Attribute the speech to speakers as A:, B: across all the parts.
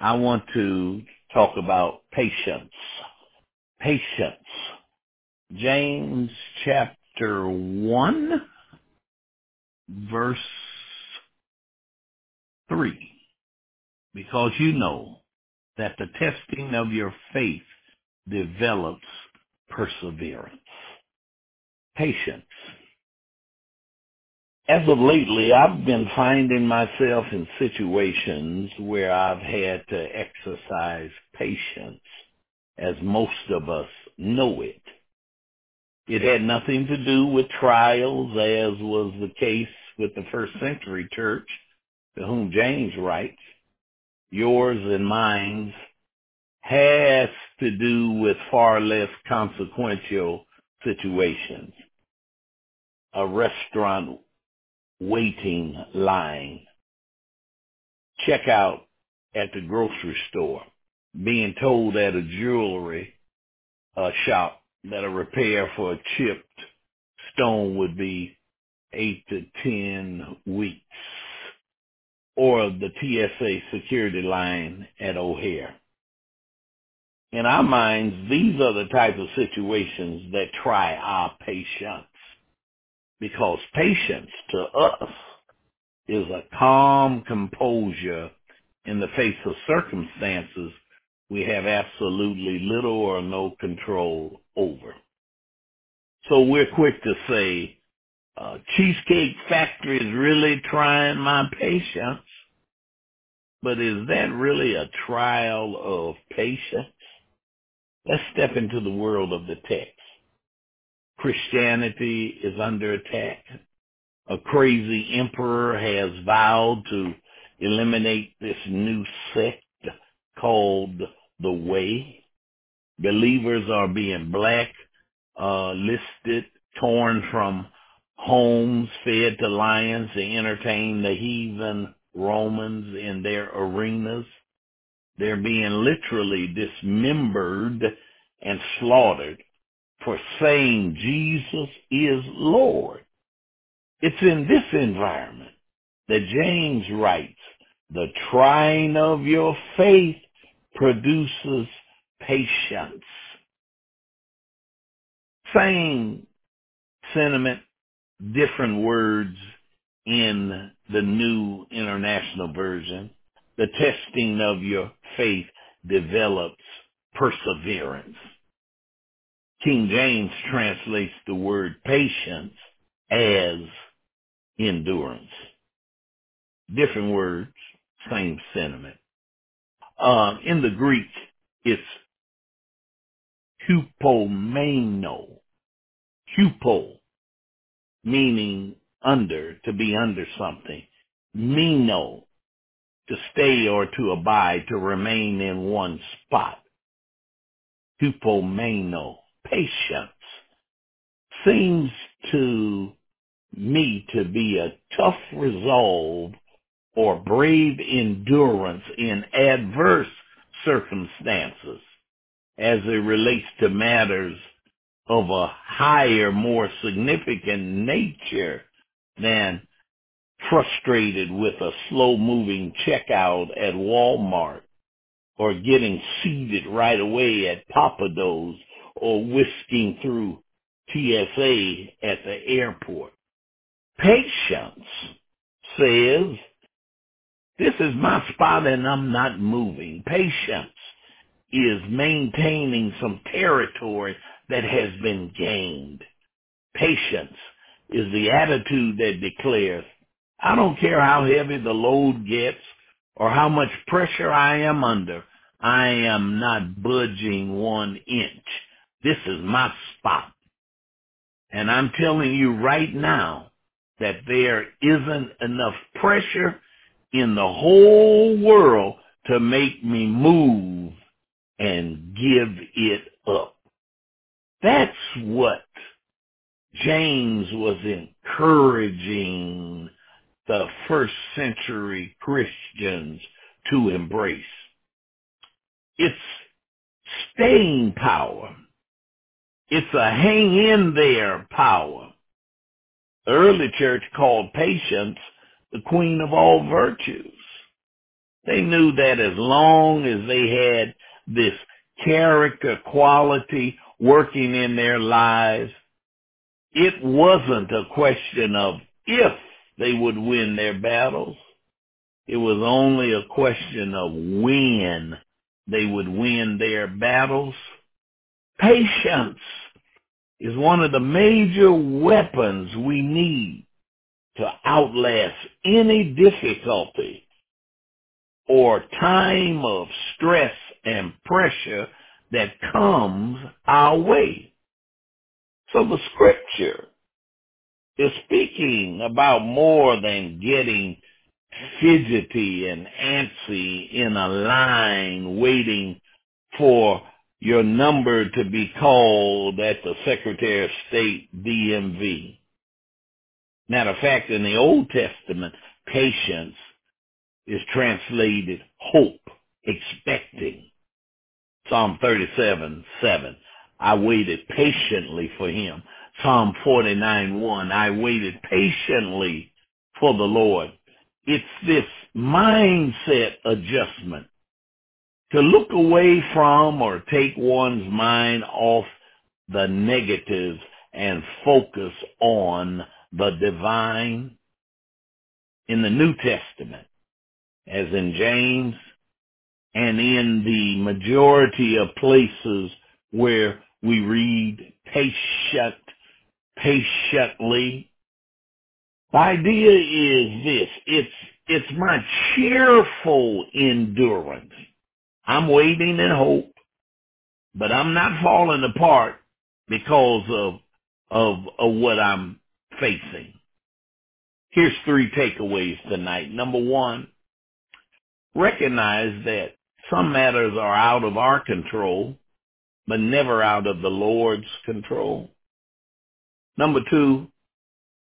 A: I want to talk about patience. Patience. James chapter 1, verse 3. Because you know that the testing of your faith develops perseverance. Patience. As of lately, I've been finding myself in situations where I've had to exercise patience as most of us know it. It had nothing to do with trials as was the case with the first century church to whom James writes. Yours and mine's has to do with far less consequential situations. A restaurant waiting line, checkout at the grocery store, being told at a jewelry uh, shop that a repair for a chipped stone would be eight to ten weeks, or the TSA security line at O'Hare. In our minds, these are the type of situations that try our patience because patience to us is a calm composure in the face of circumstances we have absolutely little or no control over. So we're quick to say, uh, Cheesecake Factory is really trying my patience. But is that really a trial of patience? Let's step into the world of the text. Christianity is under attack. A crazy emperor has vowed to eliminate this new sect called the Way. Believers are being black uh, listed, torn from homes, fed to lions to entertain the heathen Romans in their arenas. They're being literally dismembered and slaughtered for saying Jesus is Lord. It's in this environment that James writes, the trying of your faith produces patience. Same sentiment, different words in the New International Version. The testing of your faith develops perseverance. King James translates the word patience as endurance. Different words, same sentiment. Um, in the Greek, it's hupomeno. Hupo, meaning under, to be under something. Meno, to stay or to abide, to remain in one spot. Hupomeno, patience, seems to me to be a tough resolve or brave endurance in adverse circumstances as it relates to matters of a higher, more significant nature than frustrated with a slow moving checkout at Walmart or getting seated right away at Pappadeaux or whisking through TSA at the airport. Patience says, this is my spot and I'm not moving. Patience is maintaining some territory that has been gained. Patience is the attitude that declares, I don't care how heavy the load gets or how much pressure I am under. I am not budging one inch. This is my spot. And I'm telling you right now that there isn't enough pressure in the whole world to make me move and give it up. That's what James was encouraging the first century Christians to embrace. It's staying power. It's a hang in there power. The early church called patience the queen of all virtues. They knew that as long as they had this character quality working in their lives, it wasn't a question of if they would win their battles. It was only a question of when they would win their battles. Patience is one of the major weapons we need to outlast any difficulty or time of stress and pressure that comes our way. So the scripture is speaking about more than getting fidgety and antsy in a line waiting for your number to be called at the Secretary of State DMV. Matter of fact, in the Old Testament, patience is translated hope, expecting. Psalm 37, 7. I waited patiently for him. Psalm 49, 1. I waited patiently for the Lord. It's this mindset adjustment to look away from or take one's mind off the negatives and focus on the divine in the New Testament, as in James, and in the majority of places where we read patient, patiently. The idea is this, it's, it's my cheerful endurance. I'm waiting in hope, but I'm not falling apart because of, of, of what I'm facing. Here's three takeaways tonight. Number one, recognize that some matters are out of our control, but never out of the Lord's control. Number two,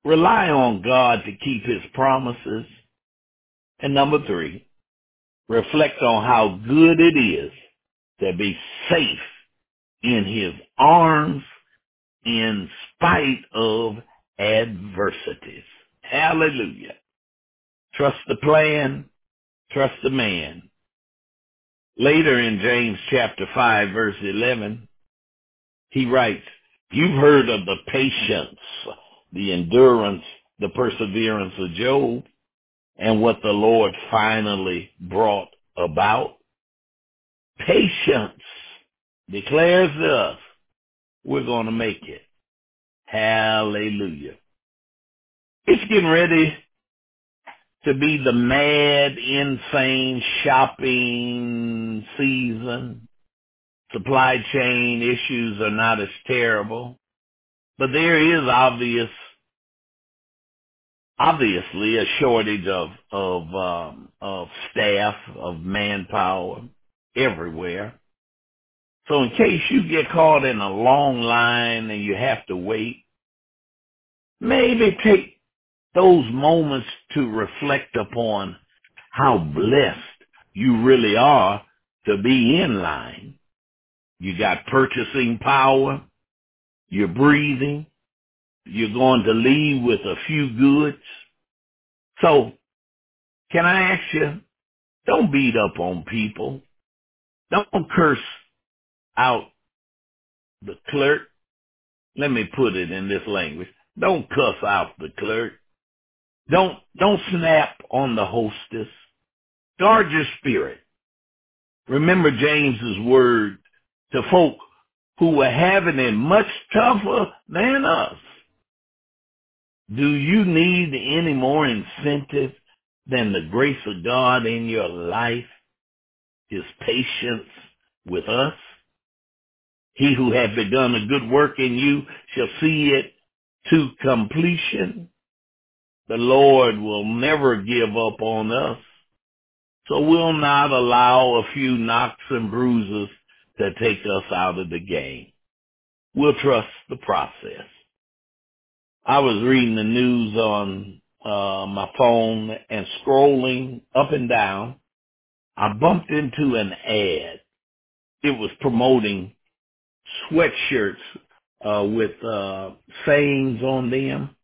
A: rely on God to keep his promises. And number three, reflect on how good it is to be safe in his arms in spite of adversities. Hallelujah. Trust the plan, trust the man. Later in James chapter 5 verse 11, he writes, you've heard of the patience, the endurance, the perseverance of Job and what the Lord finally brought about. Patience declares to us we're going to make it. Hallelujah. It's getting ready to be the mad, insane shopping season. Supply chain issues are not as terrible, but there is obvious, obviously a shortage of, of, um, of staff, of manpower everywhere. So in case you get caught in a long line and you have to wait, maybe take those moments to reflect upon how blessed you really are to be in line. You got purchasing power. You're breathing. You're going to leave with a few goods. So can I ask you, don't beat up on people. Don't curse out the clerk. Let me put it in this language. Don't cuss out the clerk. Don't, don't snap on the hostess. Guard your spirit. Remember James's word to folk who were having it much tougher than us. Do you need any more incentive than the grace of God in your life? His patience with us? He who hath begun a good work in you shall see it to completion. The Lord will never give up on us. So we'll not allow a few knocks and bruises to take us out of the game. We'll trust the process. I was reading the news on uh, my phone and scrolling up and down. I bumped into an ad. It was promoting sweatshirts uh, with uh, sayings on them.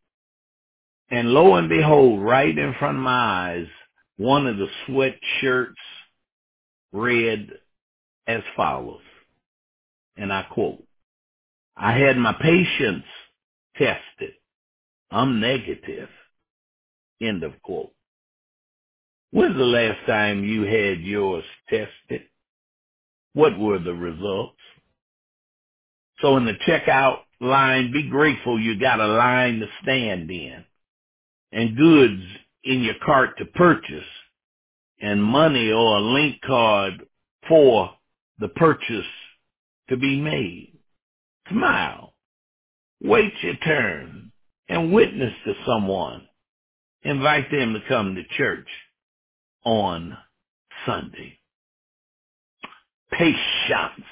A: And lo and behold, right in front of my eyes One of the sweatshirts read as follows, and I quote, I had my patience tested. I'm negative. End of quote. When's the last time you had yours tested? What were the results? So in the checkout line, be grateful you got a line to stand in and goods in your cart to purchase and money or a link card for the purchase to be made. Smile. Wait your turn and witness to someone. Invite them to come to church on Sunday. Patience.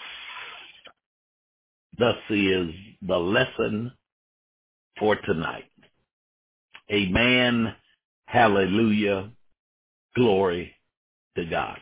A: Thus is the lesson for tonight. Amen. Hallelujah. Glory to God.